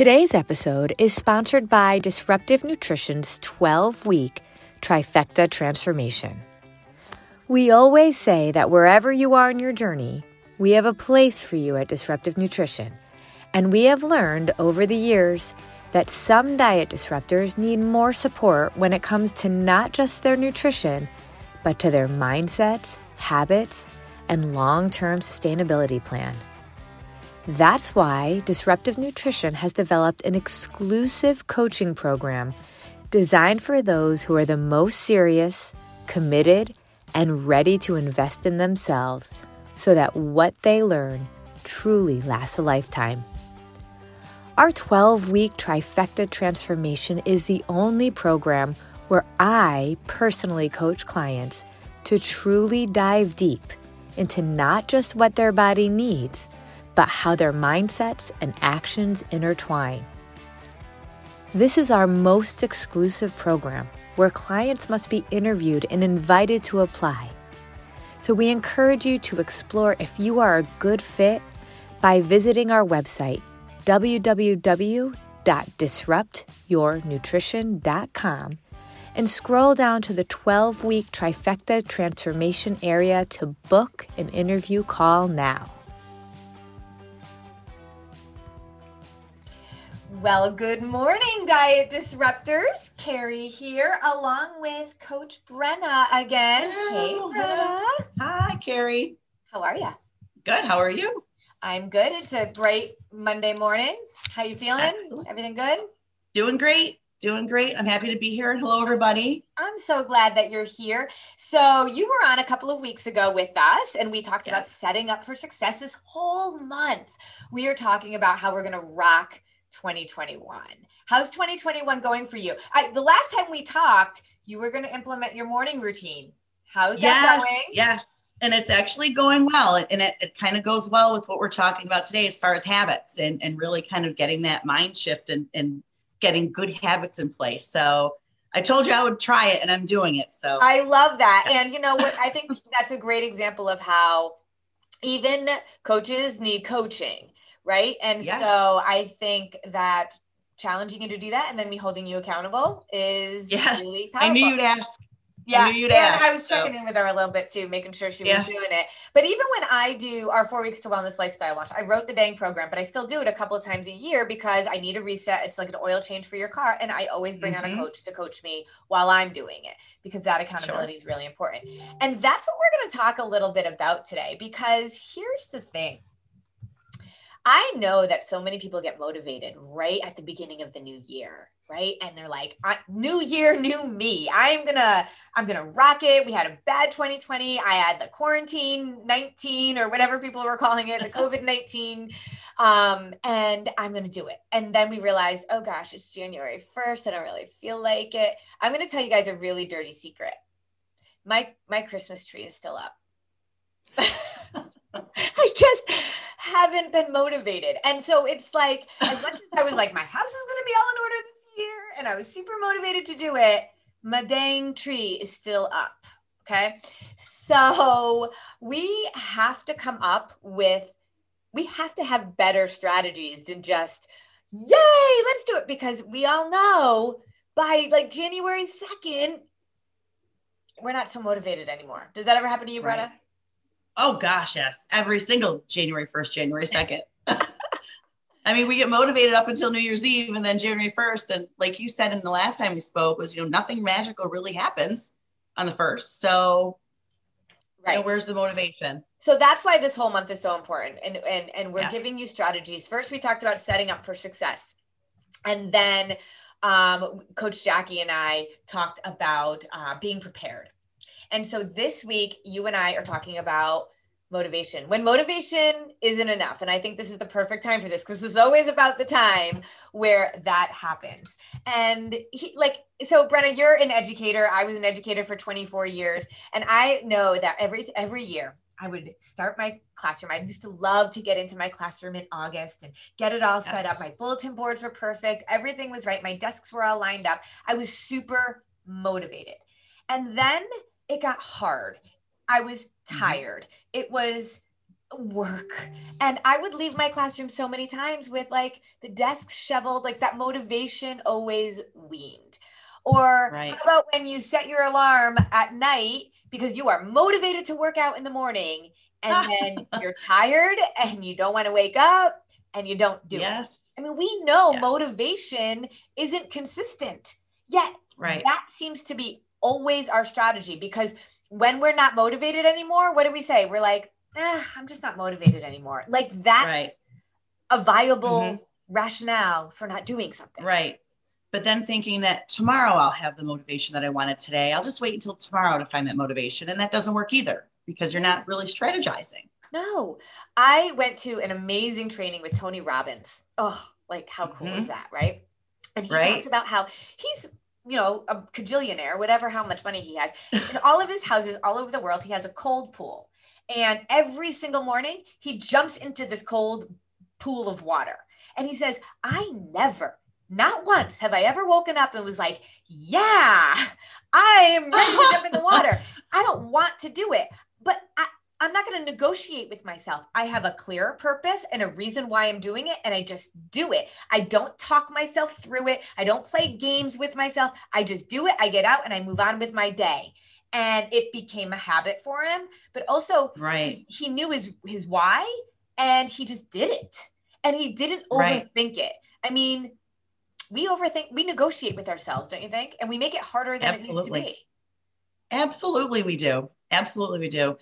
Today's episode is sponsored by Disruptive Nutrition's 12 week trifecta transformation. We always say that wherever you are in your journey, we have a place for you at Disruptive Nutrition. And we have learned over the years that some diet disruptors need more support when it comes to not just their nutrition, but to their mindsets, habits, and long term sustainability plan. That's why Disruptive Nutrition has developed an exclusive coaching program designed for those who are the most serious, committed, and ready to invest in themselves so that what they learn truly lasts a lifetime. Our 12 week trifecta transformation is the only program where I personally coach clients to truly dive deep into not just what their body needs but how their mindsets and actions intertwine. This is our most exclusive program where clients must be interviewed and invited to apply. So we encourage you to explore if you are a good fit by visiting our website www.disruptyournutrition.com and scroll down to the 12 week trifecta transformation area to book an interview call now. Well, good morning, Diet Disruptors. Carrie here, along with Coach Brenna again. Hello, hey, Brenna. Hi, Carrie. How are you? Good. How are you? I'm good. It's a bright Monday morning. How you feeling? Excellent. Everything good? Doing great. Doing great. I'm happy to be here. Hello, everybody. I'm so glad that you're here. So, you were on a couple of weeks ago with us, and we talked about setting up for success this whole month. We are talking about how we're going to rock 2021. How's 2021 going for you? I, the last time we talked, you were going to implement your morning routine. How's that going? Yes. And it's actually going well. And it, it kind of goes well with what we're talking about today as far as habits and, and really kind of getting that mind shift and, and getting good habits in place. So I told you I would try it and I'm doing it. So I love that. And you know what? I think that's a great example of how even coaches need coaching, right? And Yes. so I think that challenging you to do that and then me holding you accountable is Yes. really powerful. I knew you'd ask. yeah. you'd and ask, I was so- checking in with her a little bit too, making sure she was doing it. But even when I do our four weeks to wellness lifestyle launch, I wrote the dang program, but I still do it a couple of times a year because I need a reset. It's like an oil change for your car. And I always bring on a Mhm. coach to coach me while I'm doing it because that accountability is really important. And that's what we're going to talk a little bit about today because here's the thing. I know that so many people get motivated right at the beginning of the new year, right? And they're like, "New year, new me. I'm gonna, I'm gonna rock it." We had a bad 2020. I had the quarantine 19 or whatever people were calling it, the COVID 19, um, and I'm gonna do it. And then we realized, oh gosh, it's January 1st. I don't really feel like it. I'm gonna tell you guys a really dirty secret. My my Christmas tree is still up. I just haven't been motivated. And so it's like, as much as I was like, my house is going to be all in order this year, and I was super motivated to do it, my dang tree is still up. Okay. So we have to come up with, we have to have better strategies than just, yay, let's do it. Because we all know by like January 2nd, we're not so motivated anymore. Does that ever happen to you, Brenna? Oh gosh, yes. Every single January 1st, January 2nd. I mean, we get motivated up until New Year's Eve and then January 1st. And like you said in the last time we spoke, was you know, nothing magical really happens on the first. So right. You know, where's the motivation? So that's why this whole month is so important. And and and we're yes. giving you strategies. First, we talked about setting up for success. And then um, Coach Jackie and I talked about uh, being prepared. And so this week, you and I are talking about motivation when motivation isn't enough and i think this is the perfect time for this because this is always about the time where that happens and he, like so brenna you're an educator i was an educator for 24 years and i know that every every year I would start my classroom. I used to love to get into my classroom in August and get it all yes. set up. My bulletin boards were perfect. Everything was right. My desks were all lined up. I was super motivated. And then it got hard. I was mm-hmm. tired. It was work. And I would leave my classroom so many times with like the desks shoveled, like that motivation always weaned. Or right. how about when you set your alarm at night because you are motivated to work out in the morning and then you're tired and you don't want to wake up and you don't do yes. it. I mean, we know yes. motivation isn't consistent. Yet right. that seems to be always our strategy because when we're not motivated anymore, what do we say? We're like, eh, I'm just not motivated anymore. Like that's right. a viable mm-hmm. rationale for not doing something. Right. But then thinking that tomorrow I'll have the motivation that I wanted today. I'll just wait until tomorrow to find that motivation. And that doesn't work either because you're not really strategizing. No. I went to an amazing training with Tony Robbins. Oh, like how cool mm-hmm. is that, right? And he right? talked about how he's you know, a cajillionaire, whatever, how much money he has. In all of his houses all over the world, he has a cold pool. And every single morning, he jumps into this cold pool of water. And he says, I never, not once have I ever woken up and was like, yeah, I am ready to jump in the water. I don't want to do it. But I, I'm not going to negotiate with myself. I have a clear purpose and a reason why I'm doing it, and I just do it. I don't talk myself through it. I don't play games with myself. I just do it. I get out and I move on with my day. And it became a habit for him. But also, right, he, knew his his why, and he just did it. And he didn't overthink right. it. I mean, we overthink. We negotiate with ourselves, don't you think? And we make it harder than Absolutely. it needs to be. Absolutely, we do. Absolutely, we do.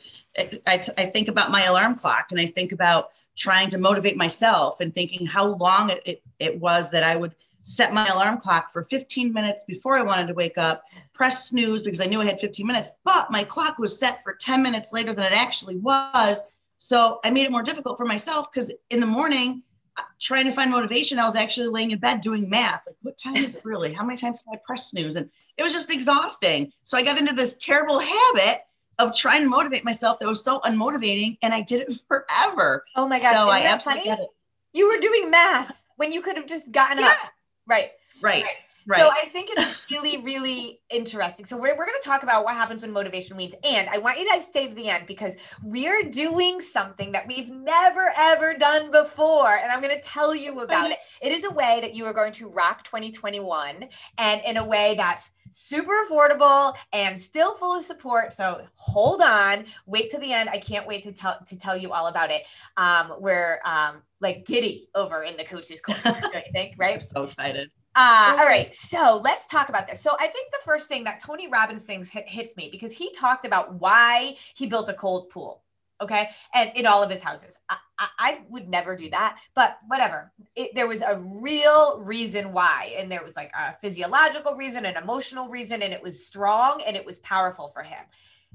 I, I think about my alarm clock and I think about trying to motivate myself and thinking how long it, it, it, was that I would set my alarm clock for 15 minutes before I wanted to wake up, press snooze because I knew I had 15 minutes, but my clock was set for 10 minutes later than it actually was. So I made it more difficult for myself because in the morning, uh, trying to find motivation, I was actually laying in bed doing math. Like, what time is it really? How many times can I press snooze? And it was just exhausting. So I got into this terrible habit of trying to motivate myself that was so unmotivating and I did it forever. Oh my gosh. So I absolutely funny? You were doing math when you could have just gotten yeah. up. Right. Right. right. Right. So I think it's really, really interesting. So we're, we're going to talk about what happens when motivation leads. And I want you guys to stay to the end because we're doing something that we've never, ever done before. And I'm going to tell you about it. It is a way that you are going to rock 2021 and in a way that's super affordable and still full of support. So hold on, wait to the end. I can't wait to tell to tell you all about it. Um, we're um, like giddy over in the coaches corner, I think, right? I'm so excited. Uh, all right, so let's talk about this. So I think the first thing that Tony Robbins things hit, hits me because he talked about why he built a cold pool okay and in all of his houses. I, I, I would never do that but whatever. It, there was a real reason why and there was like a physiological reason an emotional reason and it was strong and it was powerful for him.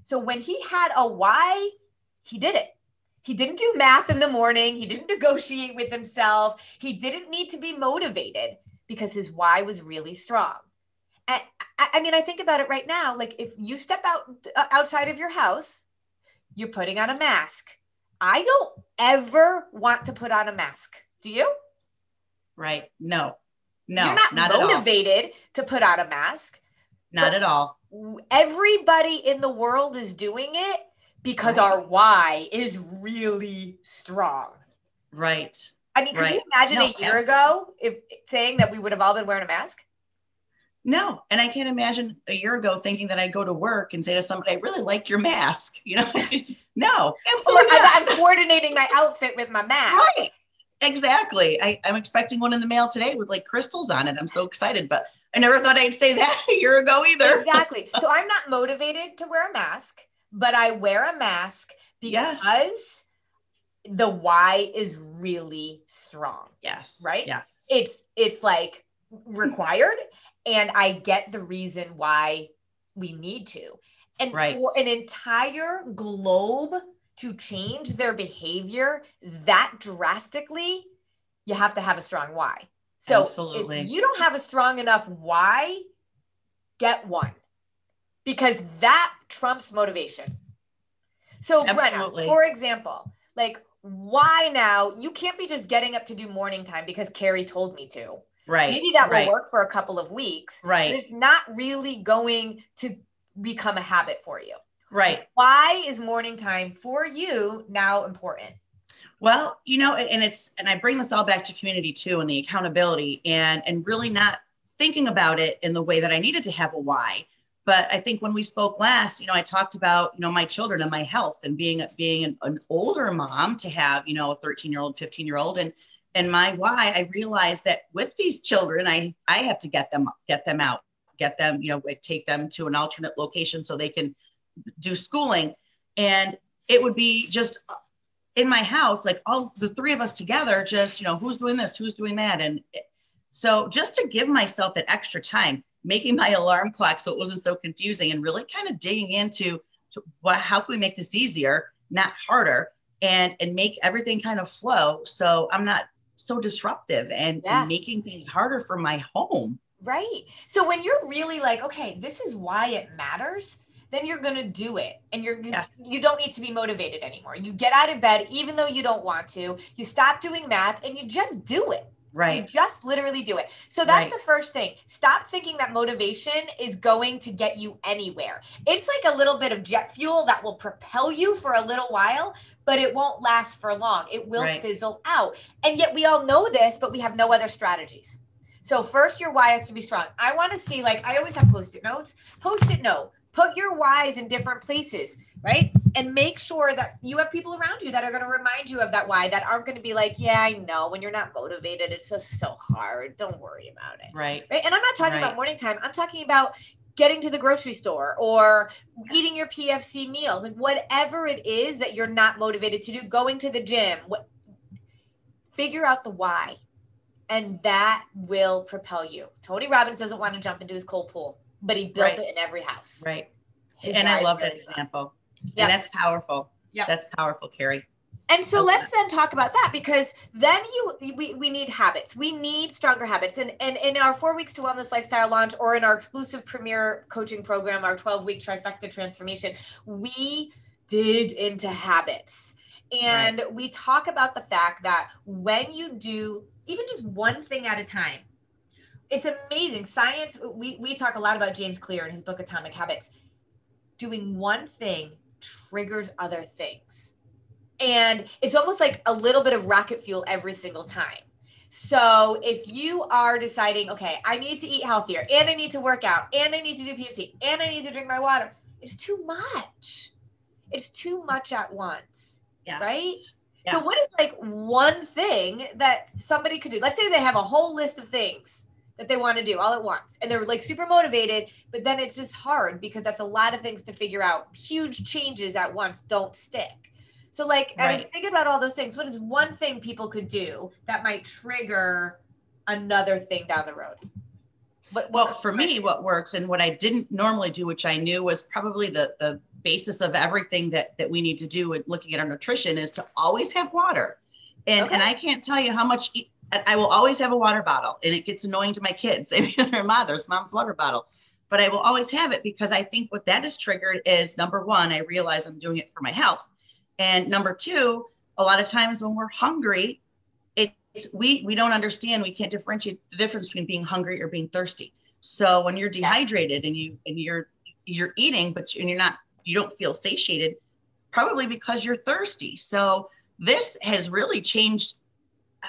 So when he had a why he did it. He didn't do math in the morning. He didn't negotiate with himself. He didn't need to be motivated because his why was really strong and I, I mean i think about it right now like if you step out uh, outside of your house you're putting on a mask. I don't ever want to put on a mask. Do you? Right. No. No. You're not, not motivated to put on a mask. Not at all. Everybody in the world is doing it because right. our why is really strong. Right. I mean, can right. you imagine no, a year absolutely. ago if saying that we would have all been wearing a mask? No. And I can't imagine a year ago thinking that I'd go to work and say to somebody, I really like your mask. You know, no, absolutely. I'm, I'm, coordinating my outfit with my mask. Right. exactly. I, I'm expecting one in the mail today with like crystals on it. I'm so excited, but I never thought I'd say that a year ago either. Exactly. So I'm not motivated to wear a mask, but I wear a mask because yes. The why is really strong. Yes. Right? Yes. It's it's like required and I get the reason why we need to. And right. for an entire globe to change their behavior that drastically, you have to have a strong why. So Absolutely. if you don't have a strong enough why, get one because that trumps motivation. So, Absolutely. Brenna, for example, like why now? You can't be just getting up to do morning time because Carrie told me to. Right. Maybe that right. will work for a couple of weeks. Right. it's not really going to become a habit for you. Right. Why is morning time for you now important? Well, you know, and it's and I bring this all back to community too and the accountability and and really not thinking about it in the way that I needed to have a why. But I think when we spoke last, you know, I talked about, you know, my children and my health and being being an, an older mom to have, you know, a 13 year old, 15 year old. And and my why, I realized that with these children, I I have to get them get them out, get them, you know, take them to an alternate location so they can do schooling. And it would be just uh, in my house, like all the three of us together, just, you know, who's doing this, who's doing that. And so just to give myself that extra time, making my alarm clock so it wasn't so confusing and really kind of digging into what, how can we make this easier, not harder, and and make everything kind of flow so I'm not so disruptive and, yeah. and making things harder for my home. Right. So when you're really like, okay, this is why it matters, then you're going to do it and you're yes. you don't need to be motivated anymore you get out of bed even though you don't want to you stop doing math and you just do it right. you just literally do it. So that's right. the first thing. Stop thinking that motivation is going to get you anywhere. It's like a little bit of jet fuel that will propel you for a little while but it won't last for long. It will right. fizzle out. And yet we all know this but we have no other strategies. So first your why has to be strong. I want to see like i always have post-it notes. Post-it note. Put your whys in different places, right? Mm-hmm. And make sure that you have people around you that are going to remind you of that why that aren't going to be like, yeah, I know when you're not motivated, it's just so hard. Don't worry about it. Right. Right. And I'm not talking right. about morning time. I'm talking about getting to the grocery store or eating your PFC meals, like whatever it is that you're not motivated to do, going to the gym, what, figure out the why. And that will propel you. Tony Robbins doesn't want to jump into his cold pool but he built right. it in every house. Right. His and I love that example. Yeah. That's powerful. Yeah. That's powerful, Carrie. And so okay. let's then talk about that because then you we, we need habits. We need stronger habits. And and in our four weeks to wellness lifestyle launch or in our exclusive premier coaching program, our 12 week trifecta transformation, we dig into habits. And right. we talk about the fact that when you do even just one thing at a time, it's amazing. Science, we, we talk a lot about James Clear in his book Atomic Habits. Doing one thing triggers other things. And it's almost like a little bit of rocket fuel every single time. So if you are deciding, okay, I need to eat healthier and I need to work out and I need to do PFC and I need to drink my water, it's too much. It's too much at once. Yes. Right? Yeah. So what is like one thing that somebody could do? Let's say they have a whole list of things that they want to do all at once. And they're like super motivated but then it's just hard because that's a lot of things to figure out. Huge changes at once don't stick. So like right. think about all those things what is one thing people could do that might trigger another thing down the road? What, what well for me what works and what i didn't normally do which i knew was probably the the basis of everything that that we need to do in looking at our nutrition is to always have water. And okay. and i can't tell you how much I will always have a water bottle, and it gets annoying to my kids. Maybe their mother's mom's water bottle, but I will always have it because I think what that is triggered is number one, I realize I'm doing it for my health, and number two, a lot of times when we're hungry, it's we we don't understand. We can't differentiate the difference between being hungry or being thirsty. So when you're dehydrated and you and you're you're eating, but and you're not you don't feel satiated, probably because you're thirsty. So this has really changed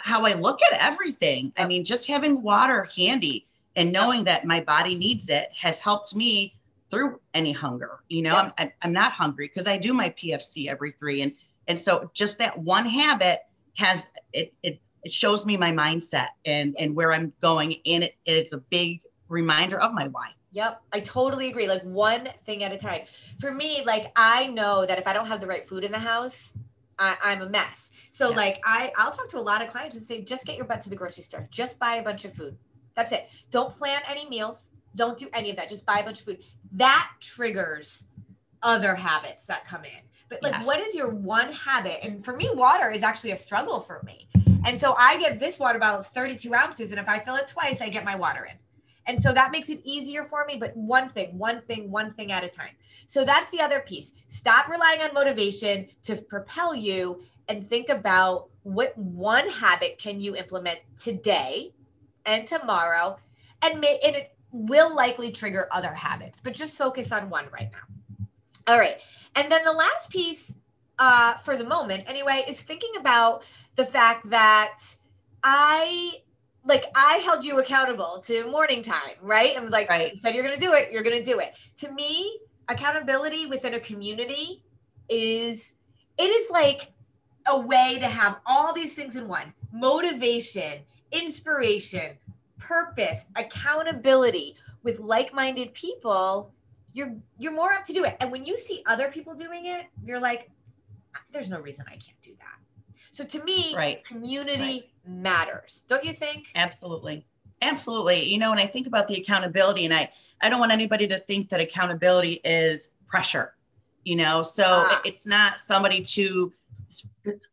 how I look at everything. I mean, just having water handy and knowing that my body needs it has helped me through any hunger. You know, yeah. I'm, I'm not hungry because I do my PFC every three. And, and so just that one habit has, it, it it shows me my mindset and and where i'm going and it, it's a big reminder of my why Yep, I totally agree. Like one thing at a time. For me, like I know that if I don't have the right food in the house, I, am a mess. So yes. like I, I'll talk to a lot of clients and say, just get your butt to the grocery store. Just buy a bunch of food. That's it. Don't plan any meals. Don't do any of that. Just buy a bunch of food. That triggers other habits that come in. But like, yes. what is your one habit? And for me, water is actually a struggle for me. And so I get this water bottle, it's 32 ounces. And if I fill it twice, I get my water in. And so that makes it easier for me, but one thing, one thing, one thing at a time. So that's the other piece. Stop relying on motivation to propel you and think about what one habit can you implement today and tomorrow and, may, and it will likely trigger other habits, but just focus on one right now. All right. And then the last piece uh, for the moment, anyway, is thinking about the fact that I like I held you accountable to morning time, right? And like right. you said you're gonna do it, you're gonna do it. To me, accountability within a community is it is like a way to have all these things in one motivation, inspiration, purpose, accountability with like-minded people. You're you're more up to do it. And when you see other people doing it, you're like, there's no reason I can't do that. So to me, right. community right. matters. Don't you think? Absolutely. Absolutely. You know, when I think about the accountability, and I, I don't want anybody to think that accountability is pressure, you know, so ah. it's not somebody to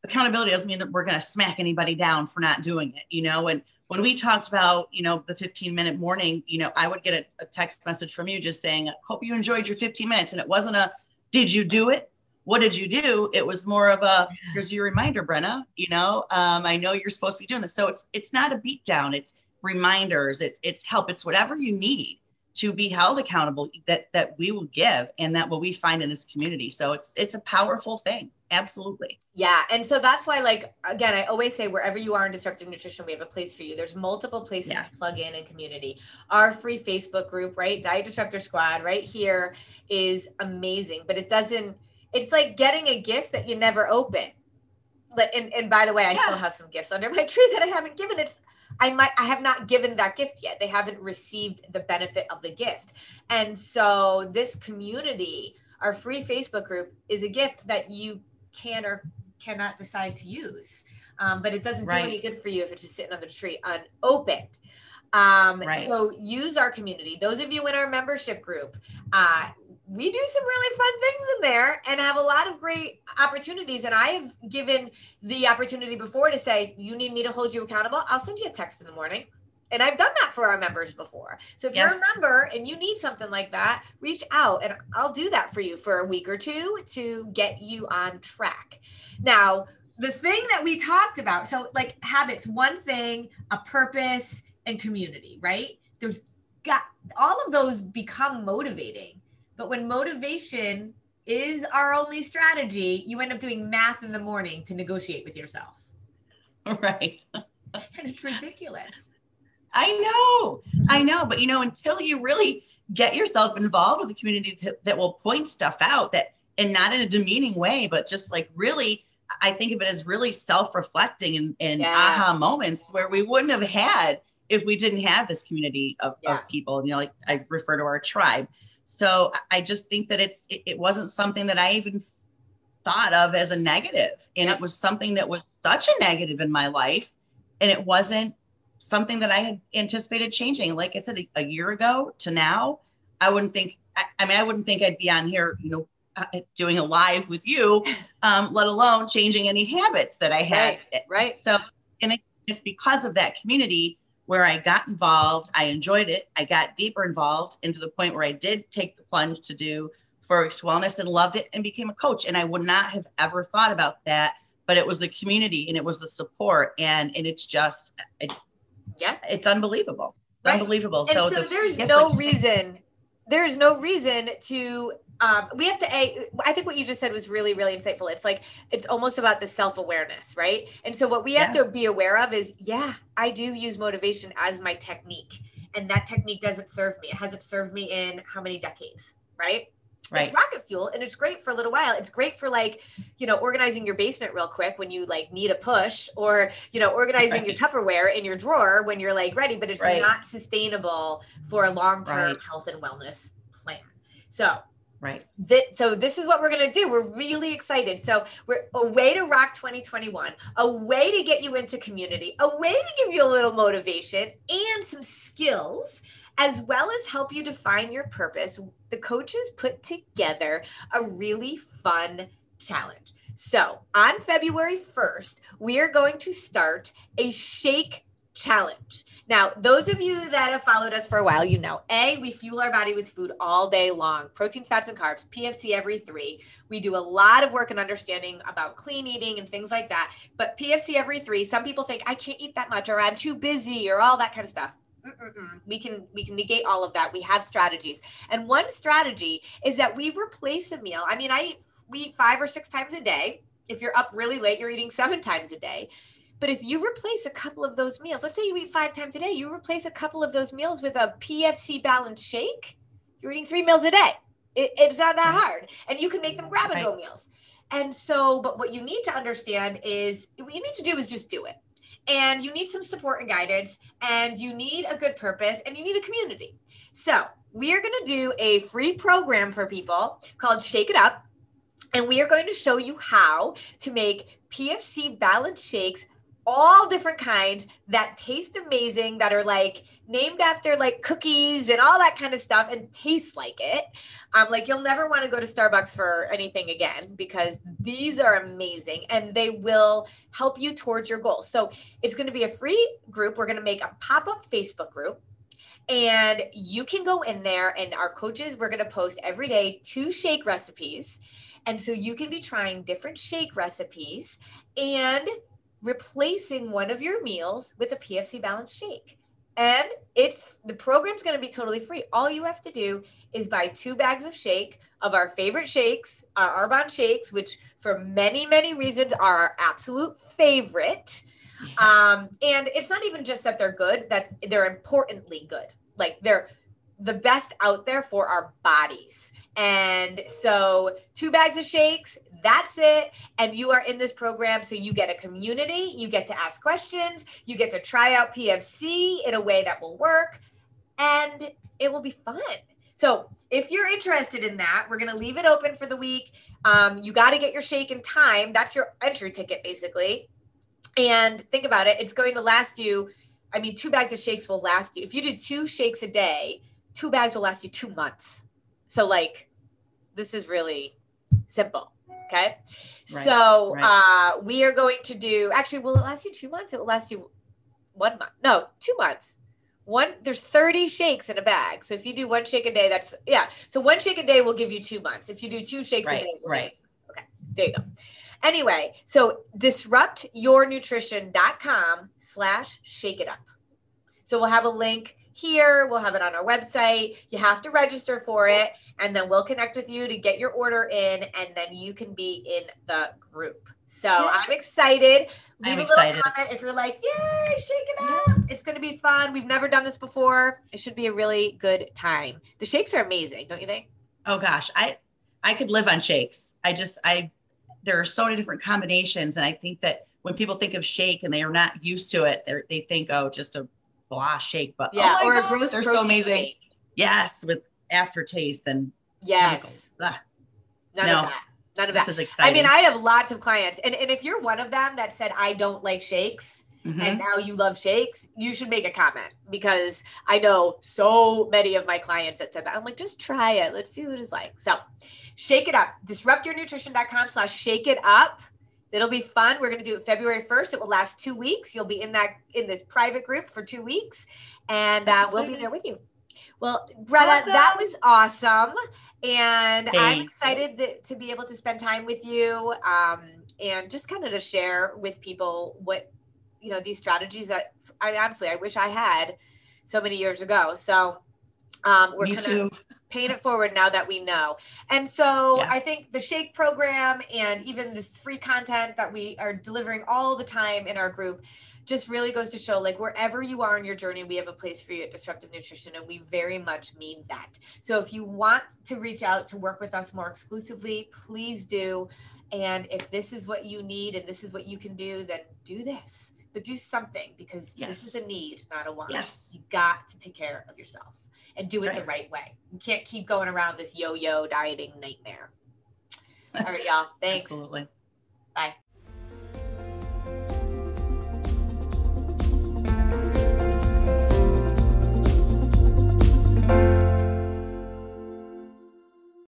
accountability doesn't mean that we're going to smack anybody down for not doing it, you know, and when we talked about, you know, the 15 minute morning, you know, I would get a, a text message from you just saying, hope you enjoyed your 15 minutes. And it wasn't a, did you do it? What did you do? It was more of a here's your reminder, Brenna. You know, um, I know you're supposed to be doing this. So it's it's not a beat down. It's reminders. It's it's help. It's whatever you need to be held accountable that that we will give and that what we find in this community. So it's it's a powerful thing. Absolutely. Yeah. And so that's why, like, again, I always say wherever you are in disruptive nutrition, we have a place for you. There's multiple places yes. to plug in and community. Our free Facebook group, right? Diet Disruptor Squad, right here is amazing, but it doesn't it's like getting a gift that you never open. But and, and by the way, I yes. still have some gifts under my tree that I haven't given. It's I might I have not given that gift yet. They haven't received the benefit of the gift. And so this community, our free Facebook group, is a gift that you can or cannot decide to use. Um, but it doesn't do any good for you if it's just sitting on the tree unopened. Um, right. So use our community. Those of you in our membership group, uh, we do some really fun things in there and have a lot of great opportunities. And I have given the opportunity before to say, you need me to hold you accountable. I'll send you a text in the morning. And I've done that for our members before. So if yes. you're a member and you need something like that, reach out and I'll do that for you for a week or two to get you on track. Now, the thing that we talked about, so like habits, one thing, a purpose, and community, right? There's got all of those become motivating but when motivation is our only strategy, you end up doing math in the morning to negotiate with yourself. Right. and it's ridiculous. I know. I know. But, you know, until you really get yourself involved with the community to, that will point stuff out that, and not in a demeaning way, but just like really, I think of it as really self reflecting and, and yeah. aha moments where we wouldn't have had if we didn't have this community of, yeah. of people. You know, like I refer to our tribe. So I just think that it's it, it wasn't something that I even thought of as a negative, and yep. it was something that was such a negative in my life, and it wasn't something that I had anticipated changing. Like I said, a, a year ago to now, I wouldn't think. I, I, mean, I wouldn't think I'd be on here, you know, uh, doing a live with you, um, let alone changing any habits that I had. Right. right. So, and it, just because of that community, where I got involved. I enjoyed it. I got deeper involved into the point where I did take the plunge to do Forest Wellness and loved it and became a coach. And I would not have ever thought about that, but it was the community and it was the support. And, and it's just, it, yeah, it's unbelievable. It's right. unbelievable. And so, so the, there's no reason, there's no reason to um, we have to a i think what you just said was really really insightful it's like it's almost about the self-awareness right and so what we have to be aware of is yeah i do use motivation as my technique and that technique doesn't serve me it hasn't served me in how many decades right right. it's rocket fuel and it's great for a little while. It's great for like, you know, organizing your basement real quick when you like need a push or, you know, organizing right. your Tupperware in your drawer when you're like ready, but it's right. not sustainable for a long-term health and wellness plan. So Right. That, so this is what we're going to do. We're really excited. So we're a way to rock 2021, a way to get you into community, a way to give you a little motivation and some skills as well as help you define your purpose. The coaches put together a really fun challenge. So on February 1st, we are going to start a shake challenge. Now, those of you that have followed us for a while, you know, A, we fuel our body with food all day long proteins, fats, and carbs, PFC every three. We do a lot of work and understanding about clean eating and things like that. But PFC every three, some people think I can't eat that much or I'm too busy or all that kind of stuff. Mm-mm-mm. We can we can negate all of that. We have strategies, and one strategy is that we replace a meal. I mean, I eat, we eat five or six times a day. If you're up really late, you're eating seven times a day. But if you replace a couple of those meals, let's say you eat five times a day, you replace a couple of those meals with a PFC balanced shake, you're eating three meals a day. It, it's not that hard. And you can make them grab and go meals. And so, but what you need to understand is what you need to do is just do it. And you need some support and guidance, and you need a good purpose, and you need a community. So, we are going to do a free program for people called Shake It Up. And we are going to show you how to make PFC balanced shakes all different kinds that taste amazing that are like named after like cookies and all that kind of stuff and taste like it. Um like you'll never want to go to starbucks for anything again because these are amazing and they will help you towards your goals. So it's going to be a free group. We're going to make a pop-up facebook group and you can go in there and our coaches we're going to post every day two shake recipes. And so you can be trying different shake recipes and replacing one of your meals with a PFC balanced shake. And it's the program's going to be totally free. All you have to do is buy two bags of shake of our favorite shakes, our Arbonne shakes, which for many, many reasons are our absolute favorite. Um, and it's not even just that they're good, that they're importantly good. Like they're the best out there for our bodies. And so, two bags of shakes, that's it. And you are in this program. So, you get a community, you get to ask questions, you get to try out PFC in a way that will work, and it will be fun. So, if you're interested in that, we're going to leave it open for the week. Um, you got to get your shake in time. That's your entry ticket, basically. And think about it, it's going to last you. I mean, two bags of shakes will last you. If you do two shakes a day, two bags will last you two months. So like this is really simple. Okay. Right, so right. uh we are going to do actually will it last you two months? It will last you one month. No, two months. One there's 30 shakes in a bag. So if you do one shake a day, that's yeah. So one shake a day will give you two months. If you do two shakes right, a day, right. okay. There you go. Anyway, so disruptyournutrition.com slash shake it up. So we'll have a link here. We'll have it on our website. You have to register for it, and then we'll connect with you to get your order in, and then you can be in the group. So yeah. I'm excited. Leave I'm a excited. little comment if you're like, "Yay, shake it up!" It's going to be fun. We've never done this before. It should be a really good time. The shakes are amazing, don't you think? Oh gosh, I I could live on shakes. I just I there are so many different combinations, and I think that when people think of shake and they are not used to it, they they think, oh, just a blah shake, but yeah, oh or God, a gross they're so amazing. Shake. Yes, with aftertaste and yes, none no, of that. None of this that. Is exciting. I mean, I have lots of clients, and, and if you're one of them that said I don't like shakes, Mm-hmm. and now you love shakes, you should make a comment because I know so many of my clients that said that. I'm like, just try it. Let's see what it's like. So shake it up. Disruptyournutrition.com slash shake it up. It'll be fun. We're going to do it February 1st. It will last two weeks. You'll be in that in this private group for two weeks, and uh, we'll be there with you. Well, Greta, awesome. that was awesome, and Thanks. I'm excited that, to be able to spend time with you, um, and just kind of to share with people what you know these strategies that I honestly I wish I had so many years ago. So Um, we're gonna paying it forward now that we know. And so yeah. I think the Shake program and even this free content that we are delivering all the time in our group just really goes to show like wherever you are in your journey, we have a place for you at Disruptive Nutrition, and we very much mean that. So if you want to reach out to work with us more exclusively, please do. And if this is what you need and this is what you can do, then do this. But do something because yes. this is a need, not a want. Yes. You got to take care of yourself and do That's it right. the right way. You can't keep going around this yo-yo dieting nightmare. All right, y'all. Thanks. Absolutely.